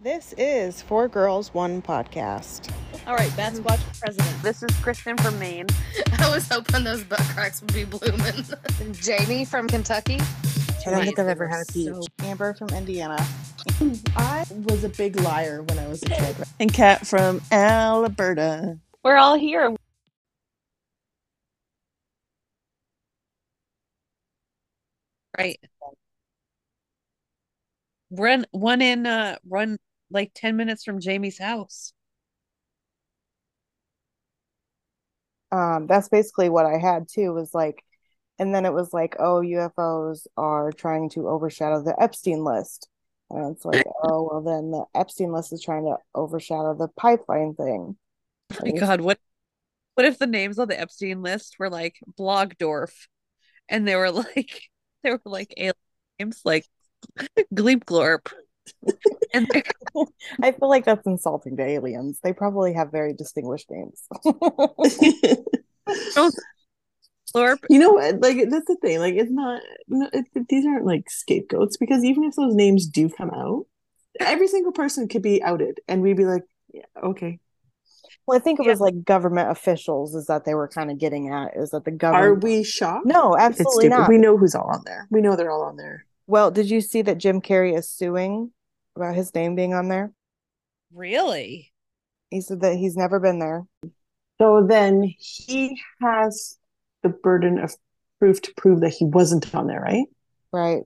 This is Four Girls, One Podcast. All right, Bats Watch President. This is Kristen from Maine. I was hoping those butt cracks would be blooming. Jamie from Kentucky. I don't think I've ever had a peach. So- Amber from Indiana. I was a big liar when I was a kid. And Kat from Alberta. We're all here. Right. Run one in uh run like 10 minutes from Jamie's house. Um, that's basically what I had too, was like, and then it was like, oh, UFOs are trying to overshadow the Epstein list. And it's like, oh, well, then the Epstein list is trying to overshadow the pipeline thing. Oh my God, what what if the names on the Epstein list were like Blogdorf and they were like they were like alien names like Gleep Glorp. And I feel like that's insulting to aliens. They probably have very distinguished names. Glorp You know what? Like that's the thing. Like it's not. No, it, these aren't like scapegoats because even if those names do come out, every single person could be outed, and we'd be like, yeah, okay. Well, I think it Yeah. was like government officials is that they were kind of getting at is that the government. Are we shocked? No, absolutely not. We know who's all on there. We know they're all on there. Well, did you see that Jim Carrey is suing about his name being on there? really? He said that he's never been there. So then he has the burden of proof to prove that he wasn't on there, right? Right.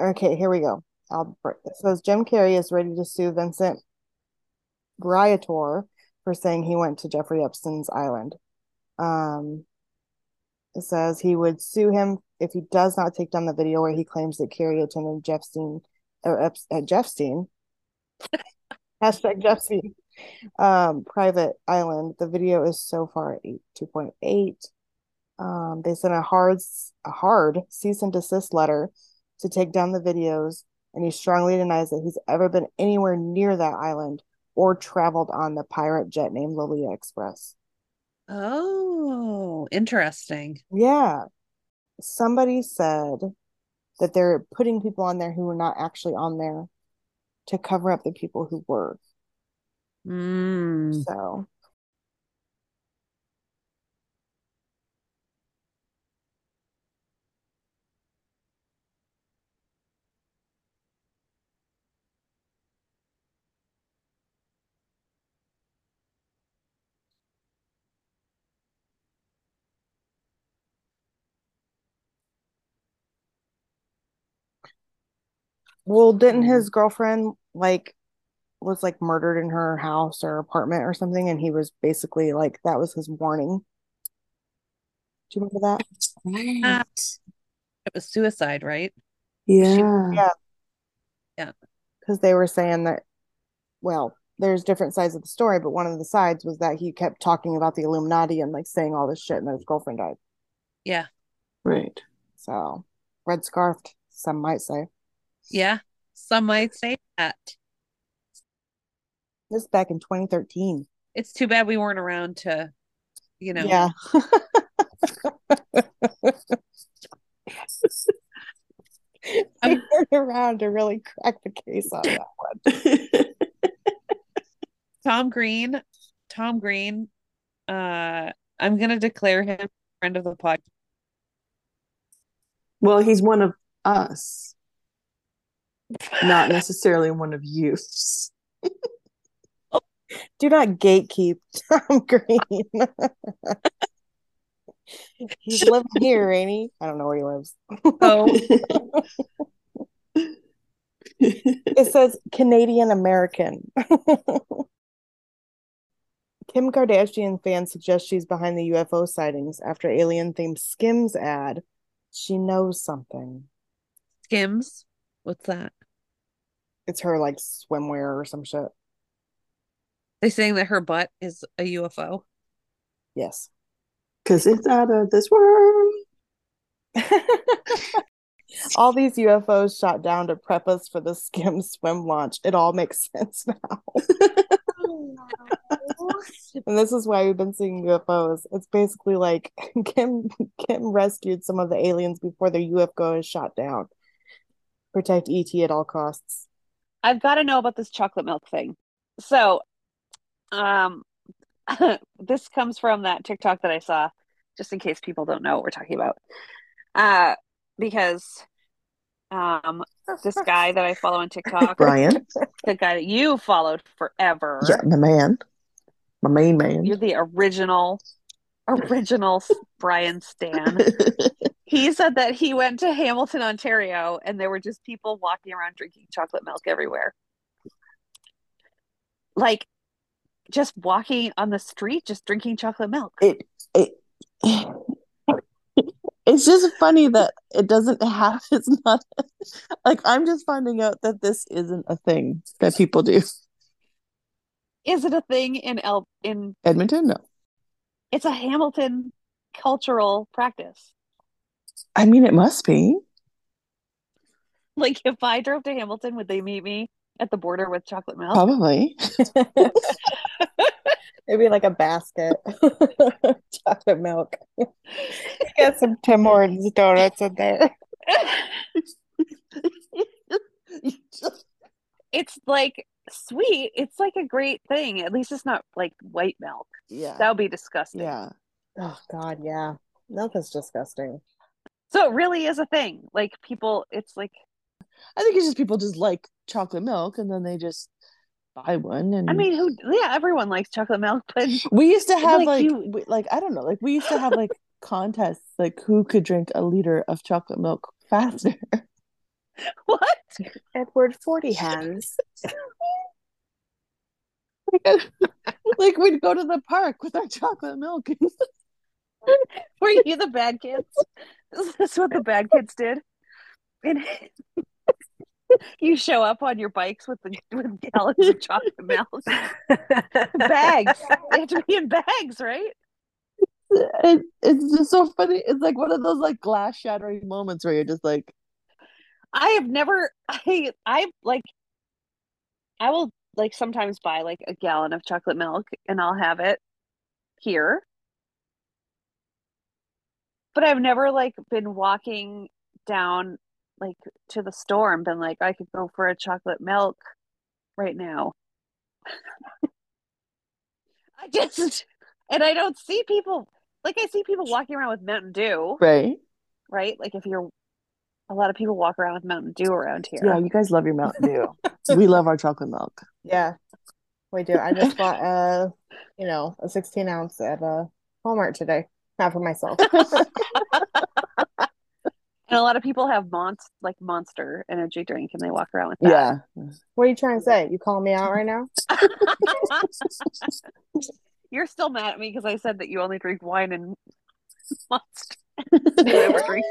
Okay, here we go. I'll, it says Jim Carrey is ready to sue Vincent Briator for saying he went to Jeffrey Epstein's island. Um, it says he would sue him if he does not take down the video where he claims that Carrey attended Jeffstein or at Jeffstein. Hashtag Jeffstein. Um, private island. The video is so far eight two point eight. Um, they sent a hard a hard cease and desist letter to take down the videos, and he strongly denies that he's ever been anywhere near that island or traveled on the pirate jet named Lolita Express. Oh, interesting. Yeah. Somebody said that they're putting people on there who were not actually on there to cover up the people who were. Mm. So, well, didn't mm-hmm. his girlfriend like was like murdered in her house or apartment or something, and he was basically like that was his warning. Do you remember that? It was suicide, right? Yeah. Yeah. Yeah. Because they were saying that, well, there's different sides of the story, but one of the sides was that he kept talking about the Illuminati and like saying all this shit, and then his girlfriend died. Yeah. Right. So, red scarfed, some might say. Yeah. Some might say that. This back in 2013. It's too bad we weren't around to, you know. Yeah. I weren't around to really crack the case on that one. Tom Green, Tom Green, uh, I'm gonna declare him friend of the podcast. well, he's one of us, not necessarily one of you. Oh. Do not gatekeep Tom Green. He's living here, ain't he? I don't know where he lives. So It says Canadian American. Kim Kardashian fans suggest she's behind the UFO sightings after alien themed Skims ad. She knows something. Skims, what's that? It's her like swimwear or some shit. They saying that her butt is a UFO. Yes. Because it's out of this world. all these UFOs shot down to prep us for the skim swim launch. It all makes sense now. and this is why we've been seeing UFOs. It's basically like Kim Kim rescued some of the aliens before their UFO is shot down. Protect ET at all costs. I've got to know about this chocolate milk thing. So, um, this comes from that TikTok that I saw, just in case people don't know what we're talking about. Uh, because um, this guy that I follow on TikTok, Brian. the guy that you followed forever, Yeah, my man. My main man. you're the original, original Brian Stan. He said that he went to Hamilton, Ontario, and there were just people walking around drinking chocolate milk everywhere. Like just walking on the street, just drinking chocolate milk. it it it's just funny that it doesn't have it's not like I'm just finding out that this isn't a thing that people do. Is it a thing in El in Edmonton, no. it's a Hamilton cultural practice. I mean it must be. Like if I drove to Hamilton, would they meet me at the border with chocolate milk? Probably. Maybe like a basket. Chocolate milk. Get some Tim Hortons donuts in there. it's like sweet. It's like a great thing. At least it's not like white milk. yeah. That would be disgusting. Yeah. Oh God, yeah. Milk is disgusting. So it really is a thing. Like people, it's like I think it's just people just like chocolate milk and then they just buy one and I mean, who? Yeah, everyone likes chocolate milk, but we used to have like like you- we- like I don't know, like we used to have like contests like who could drink a liter of chocolate milk faster. what? Edward Forty Hands. like we'd go to the park with our chocolate milk. Were you the bad kids? Is this what the bad kids did? And you show up on your bikes with the with gallons of chocolate milk, bags. They have to be in bags, right? it, it's just so funny. It's like one of those like glass shattering moments where you're just like, I have never. I I like. I will like sometimes buy like a gallon of chocolate milk and I'll have it here. But I've never like been walking down like to the store and been like, I could go for a chocolate milk right now. I just and I don't see people like I see people walking around with Mountain Dew, right? right? Like if you're a lot of people walk around with Mountain Dew around here. Yeah, you guys love your Mountain Dew. we love our chocolate milk. Yeah, we do. I just bought a, you know, a 16 ounce at a Walmart today. Not for myself. And a lot of people have monst like monster energy drink and they walk around with that. Yeah. What are you trying to say? You calling me out right now? You're still mad at me because I said that you only drink wine and monster. Never drink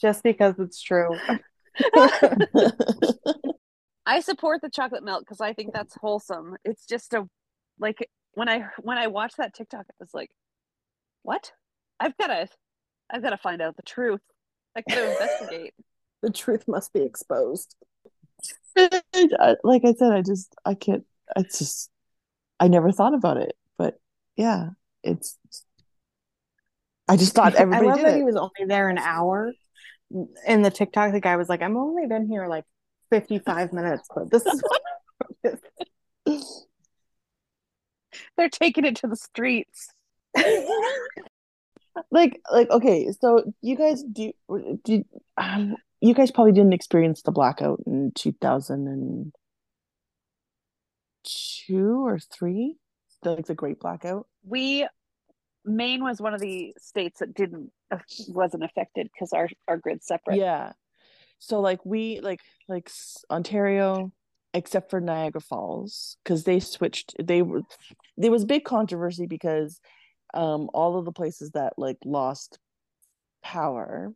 Just because it's true. I support the chocolate milk because I think that's wholesome. It's just a like when I when I watched that TikTok, I was like, "What? I've got to, I've got to find out the truth. I got to investigate." The truth must be exposed. I- like I said, I just I can't. It's just I never thought about it, but yeah, it's. I just thought everybody. I everybody love did that it. he was only there an hour. In the TikTok, the guy was like, "I've only been here like 55 minutes, but this is They're taking it to the streets. like like okay so you guys do do um you guys probably didn't experience the blackout in 2002 or 3 the, like the great blackout We Maine was one of the states that didn't uh, wasn't affected because our our grid's separate. yeah so like we like like ontario except for niagara falls because they switched they were there was big controversy because um all of the places that like lost power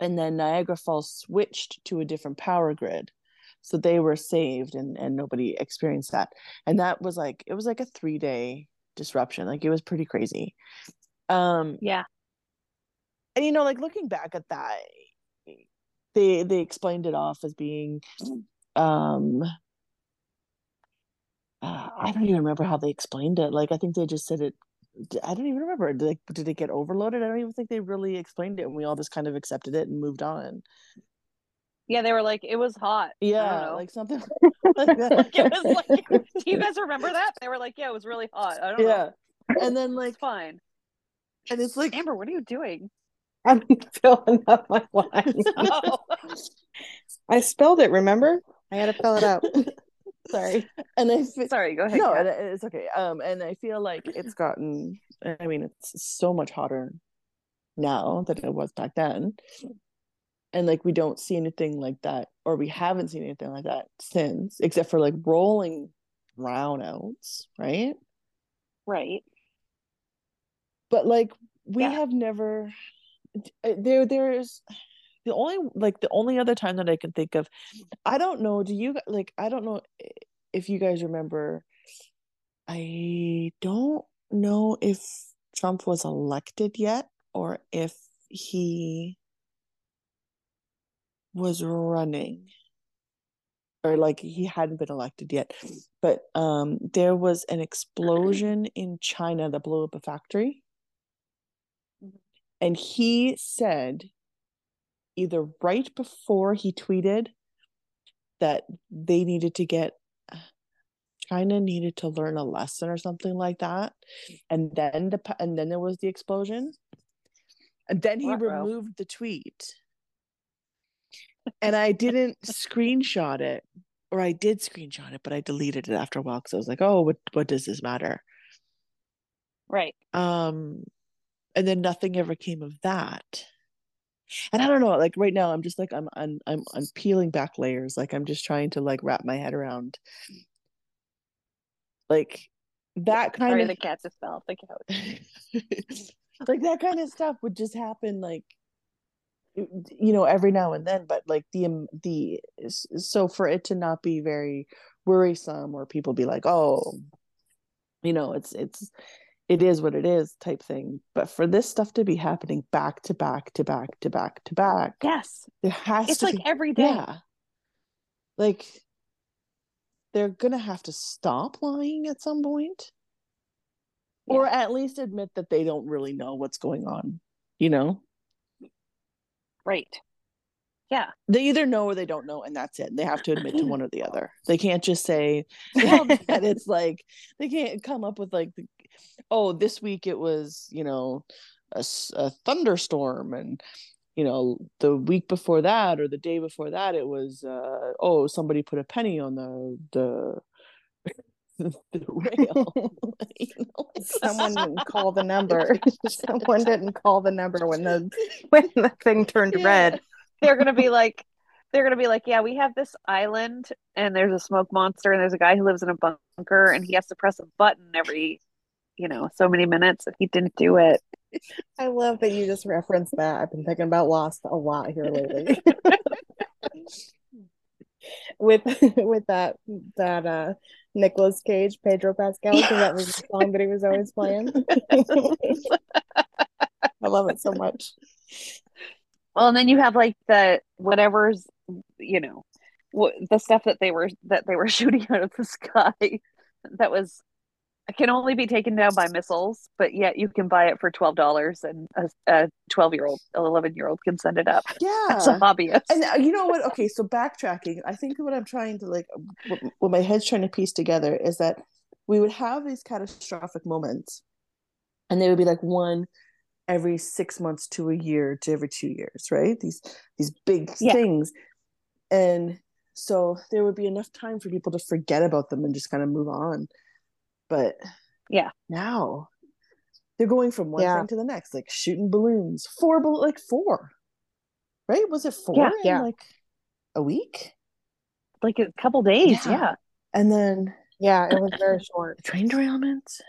and then niagara falls switched to a different power grid so they were saved and and nobody experienced that and that was like it was like a three day disruption like it was pretty crazy um Yeah. and you know like looking back at that they they explained it off as being um uh, i don't even remember how they explained it like i think they just said it i don't even remember did, like, did it get overloaded i don't even think they really explained it and we all just kind of accepted it and moved on Yeah, they were like, it was hot. Yeah, like something like that. Like, it was like, do you guys remember that? They were like, yeah, it was really hot. I don't know. yeah. And then It's like fine. and it's like Amber, what are you doing? I'm filling up my wine. Oh, I spelled it, remember? I had to fill it out. Sorry. and I fe- sorry, go ahead. no, Kat. it's okay. Um, and I feel like it's gotten. I mean, it's so much hotter now than it was back then, and like we don't see anything like that, or we haven't seen anything like that since, except for like rolling brownouts, right? Right. But like we Yeah. have never. uh, There, there's the only like the only other time that I can think of. I don't know. Do you like? I don't know if you guys remember. I don't know if Trump was elected yet or if he was running or like he hadn't been elected yet. But um there was an explosion in China that blew up a factory. Mhm. And he said either right before he tweeted that they needed to get China needed to learn a lesson or something like that. And then the and then there was the explosion. And then he Ruh-roh. removed the tweet. And I didn't screenshot it. Or I did screenshot it, but I deleted it after a while because I was like, oh, what what does this matter? Right. Um and then nothing ever came of that. And I don't know, like right now I'm just like I'm I'm I'm, I'm peeling back layers. Like I'm just trying to like wrap my head around like that kind Sorry, of the cat just fell off the couch. like that kind of stuff would just happen like you know every now and then but like the um, the so for it to not be very worrisome or people be like oh you know it's it's it is what it is type thing but for this stuff to be happening back to back to back to back to back Yes. there has It's to like be every day. yeah like they're gonna have to stop lying at some point or at least admit that they don't really know what's going on you know Right. Yeah. they either know or they don't know and that's it they have to admit to one or the other they can't just say Well- that it's like they can't come up with like the, oh this week it was you know a thunderstorm and you know the week before that or the day before that it was uh oh somebody put a penny on the the the rail you know, Someone didn't call the number. Someone didn't call the number when the when the thing turned Yeah. red. They're gonna be like they're gonna be like, Yeah, we have this island and there's a smoke monster and there's a guy who lives in a bunker and he has to press a button every, you know, so many minutes and he didn't do it. I love that you just referenced that. I've been thinking about Lost a lot here lately. with with that that uh Nicolas Cage, Pedro Pascal, because that was the song that he was always playing. I love it so much. Well, and then you have like the whatever's, you know, what the stuff that they were that they were shooting out of the sky that was can only be taken down by missiles, but yet you can buy it for twelve dollars, and a- a twelve year old, eleven year old can send it up. Yeah, it's a hobbyist. and uh, you know what? Okay so backtracking i think what i'm trying to like what, what my head's trying to piece together is that we would have these catastrophic moments and they would be like one every six months to a year to every two years right? These these big Yeah. things. And so there would be enough time for people to forget about them and just kind of move on but Yeah. now they're going from one Yeah. thing to the next like shooting balloons four bal- like four right was it four Yeah. in Yeah. like a week like a couple days, Yeah. yeah. and then Yeah, it was very short. train derailments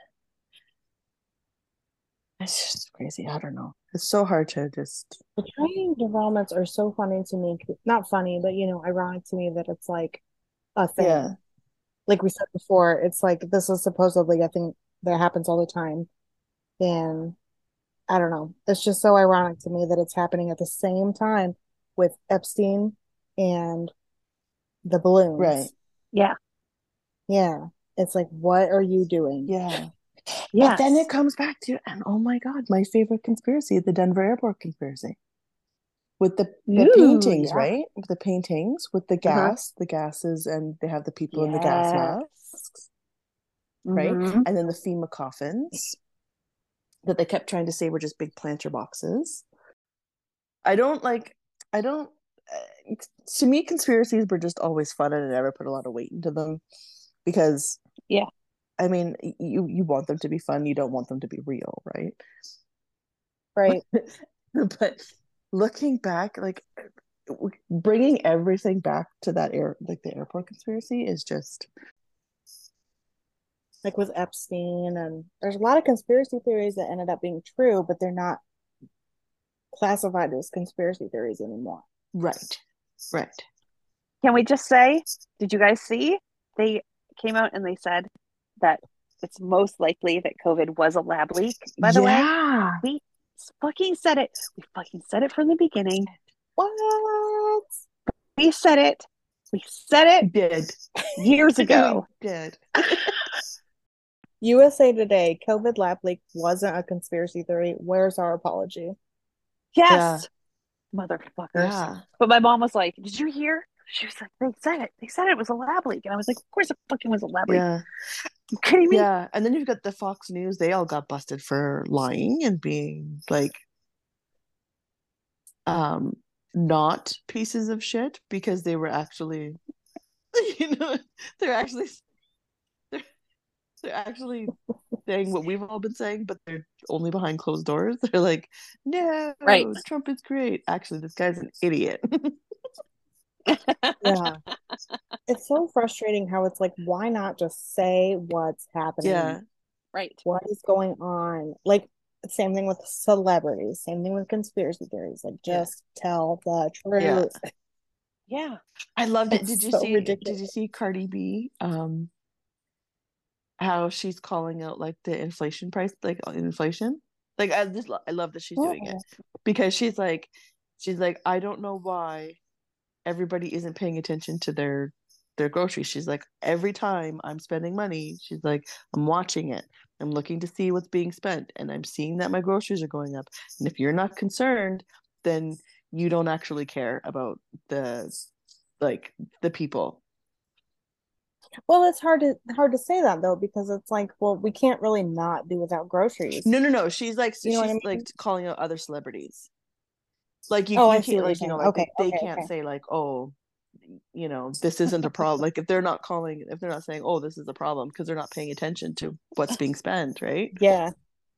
it's just crazy i don't know it's so hard to just The train derailments are so funny to me. Not funny, but you know, ironic to me that it's like a thing. Yeah. Like we said before, it's like this is supposedly a thing that happens all the time. And I don't know. It's just so ironic to me that it's happening at the same time with Epstein and the balloons. Right. Yeah. Yeah. It's like, what are you doing? yeah Yeah. But then it comes back to, and oh my God, my favorite conspiracy, the Denver airport conspiracy. With the, the Ooh, paintings, yeah. right? With the paintings, with the Uh-huh. gas, the gases, and they have the people in the gas masks, right? Mhm. And then the FEMA coffins that they kept trying to say were just big planter boxes. I don't like. I don't. Uh, to me, conspiracies were just always fun, and I never put a lot of weight into them because, Yeah. I mean, you you want them to be fun. You don't want them to be real, right? Right. but looking back like bringing everything back to that air like the airport conspiracy is just like with Epstein and there's a lot of conspiracy theories that ended up being true, but they're not classified as conspiracy theories anymore. right right Can we just say, did you guys see? They came out and they said that it's most likely that COVID was a lab leak. By the way, yeah we fucking said it. We fucking said it from the beginning. What? We said it. We said it did years ago. did USA Today, COVID lab leak wasn't a conspiracy theory. Where's our apology? Yes. Motherfuckers. yeah But my mom was like, Did you hear? She was like, They said it. They said it was a lab leak. And I was like, Of course it fucking was a lab leak. yeah you kidding me? yeah and then you've got the fox news they all got busted for lying and being like um not pieces of shit because they were actually you know they're actually they're, they're actually saying what we've all been saying but they're only behind closed doors they're like no Right. trump is great actually this guy's an idiot Yeah. it's so frustrating how it's like, why not just say what's happening? yeah Right. What is going on? Like, same thing with celebrities, same thing with conspiracy theories. Like, Yeah. just tell the truth. Yeah. Yeah. I loved it. It's Did you so see? Did you see Cardi B? Um, how she's calling out like the inflation price, like uh, inflation. Like I just lo- I love that she's doing it because she's like, she's like, I don't know why everybody isn't paying attention to their their groceries. She's like, every time I'm spending money, she's like, I'm watching it. I'm looking to see what's being spent, and I'm seeing that my groceries are going up. And if you're not concerned, then you don't actually care about the like the people. Well, it's hard to hard to say that though because it's like, well, we can't really not do without groceries. No, no, no. She's like You know she's I mean? like calling out other celebrities. Like you, Oh, you can't like you know like Okay, they, okay, can't okay. say like oh you know this isn't a problem like if they're not calling if they're not saying oh this is a problem because they're not paying attention to what's being spent right Yeah.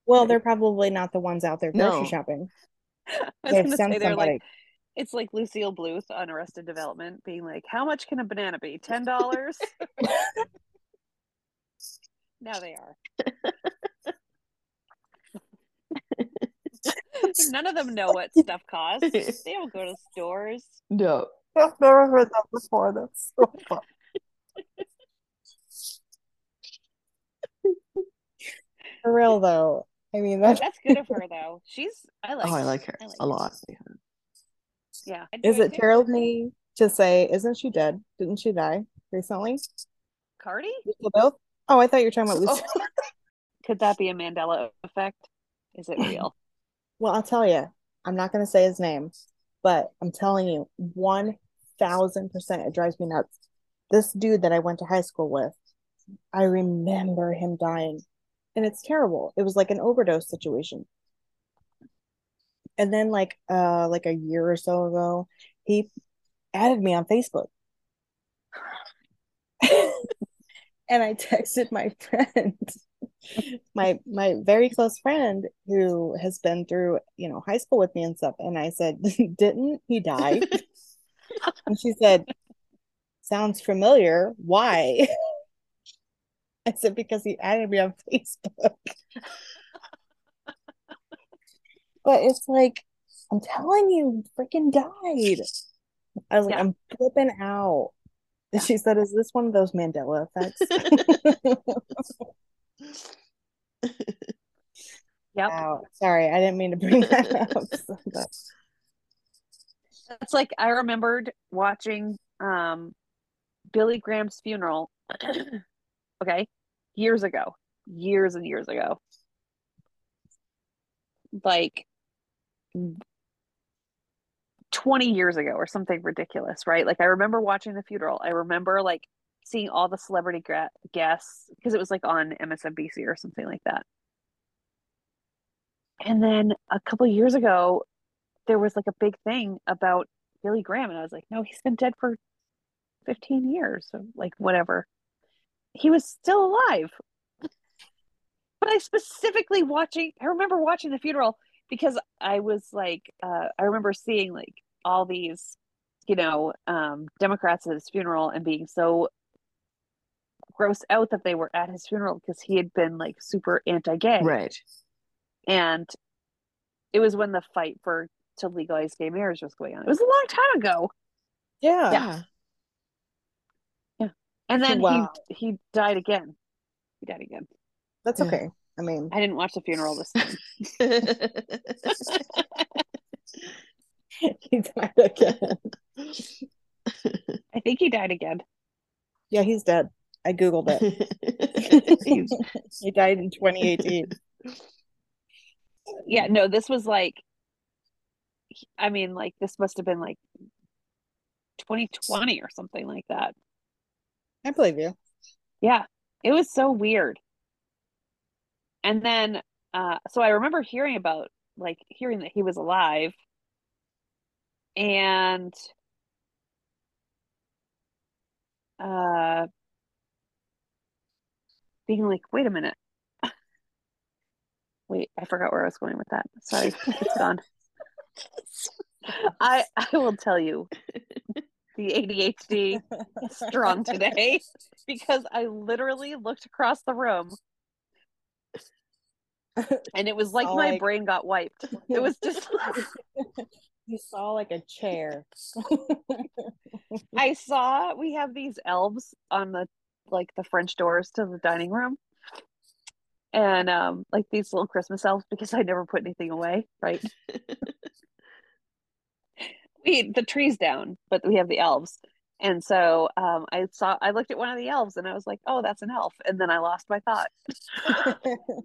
Well, Right. they're probably not the ones out there grocery No. shopping. I was They've gonna say they're like it's like Lucille Bluth on Arrested Development being like, How much can a banana be? Ten dollars? now they are. None of them know what stuff costs. They don't go to stores. no I've never heard that before. That's so fun. For real though. I mean that's That's good of her though. She's I like oh I like her I like a her. lot Yeah. I is it too. terrible to me to say, isn't she dead? Didn't she die recently? Cardi? Oh, I thought you were talking about oh. Lucille. Oh. Could that be a Mandela effect? Is it real? Well, I'll tell you, I'm not going to say his name, but I'm telling you, 1000% it drives me nuts. This dude that I went to high school with, I remember him dying, and it's terrible. It was like an overdose situation. And then like uh like a year or so ago, he added me on Facebook. and I texted my friend, my my very close friend who has been through, you know, high school with me and stuff. And I said, Didn't he die? and she said, Sounds familiar. Why? I said, Because he added me on Facebook. but it's like, I'm telling you, freaking died. I was like, I'm flipping out. And she said, Is this one of those Mandela effects? Yep. Wow. Sorry, I didn't mean to bring that up. It's like I remembered watching um Billy Graham's funeral. okay, years ago, years and years ago. Like 20 years ago or something ridiculous, right? Like I remember watching the funeral. I remember like seeing all the celebrity gra- guests because it was like on MSNBC or something like that. And then a couple years ago, there was like a big thing about Billy Graham, and I was like, no, he's been dead for 15 years, so like whatever. He was still alive. But I specifically watching, I remember watching the funeral because I was like, uh, I remember seeing like all these, you know, um, Democrats at his funeral and being so grossed out that they were at his funeral because he had been like super anti-gay. Right. And it was when the fight for to legalize gay marriage was going on. It was a long time ago. Yeah. Yeah. yeah. And then Wow. he he died again. He died again. That's Yeah. okay. I mean, I didn't watch the funeral this time. he died again. I think he died again. Yeah, he's dead. I googled it. He died in 2018. Yeah, no, this was like I mean, like this must have been like 2020 or something like that. I believe you. Yeah, it was so weird. And then, uh, so I remember hearing about, like, hearing that he was alive, and uh, being like, wait a minute. Wait, I forgot where I was going with that. Sorry, it's gone. I I will tell you, the ADHD is strong today because I literally looked across the room and it was like my like- brain got wiped. It was just You saw like a chair. I saw we have these elves on the like the French doors to the dining room. And um like these little Christmas elves because I never put anything away, right? we the tree's down, but we have the elves. And so um I saw I looked at one of the elves and I was like, "Oh, that's an elf." And then I lost my thought.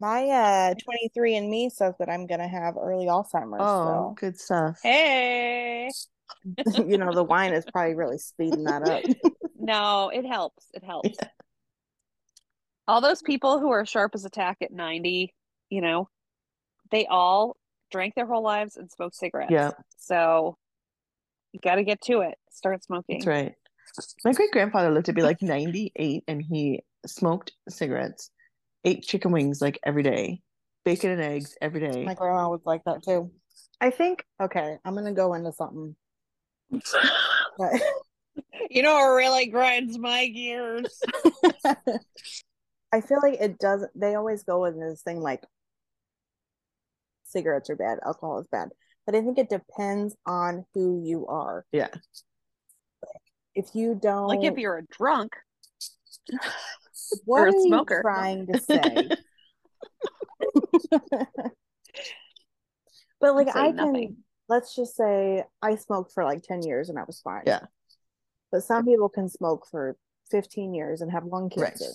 My uh 23 and me says that I'm gonna have early Alzheimer's. oh, good stuff. Hey. So you know the wine is probably really speeding that up. No, it helps. It helps. All those people who are sharp as a tack at 90, you know, they all drank their whole lives and smoked cigarettes. Yeah. So you got to get to it. Start smoking. That's right. My great grandfather lived to be like 98 and he smoked cigarettes, ate chicken wings like every day, bacon and eggs every day. My grandma was like that too. I think okay, I'm gonna go into something. But You know what really grinds my gears? I feel like it doesn't they always go with this thing like cigarettes are bad, alcohol is bad. But I think it depends on who you are. Yeah. If you don't like if you're a drunk, what or a are you smoker. trying to say? but like say I can nothing. Let's just say I smoked for like 10 years and I was fine. Yeah. But some people can smoke for 15 years and have lung Right. cancer.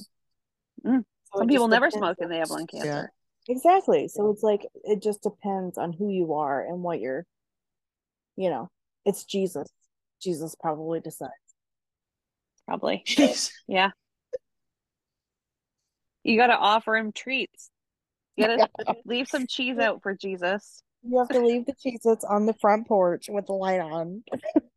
Mm. So some people never smoke and they have lung cancer. Exactly. So it's like it just depends on who you are and what you're, you know, it's Jesus. Jesus probably decides. Probably. Jeez. Yeah. You got to offer him treats. You got to leave some cheese out for Jesus. You have to leave the Cheez-Its on the front porch with the light on.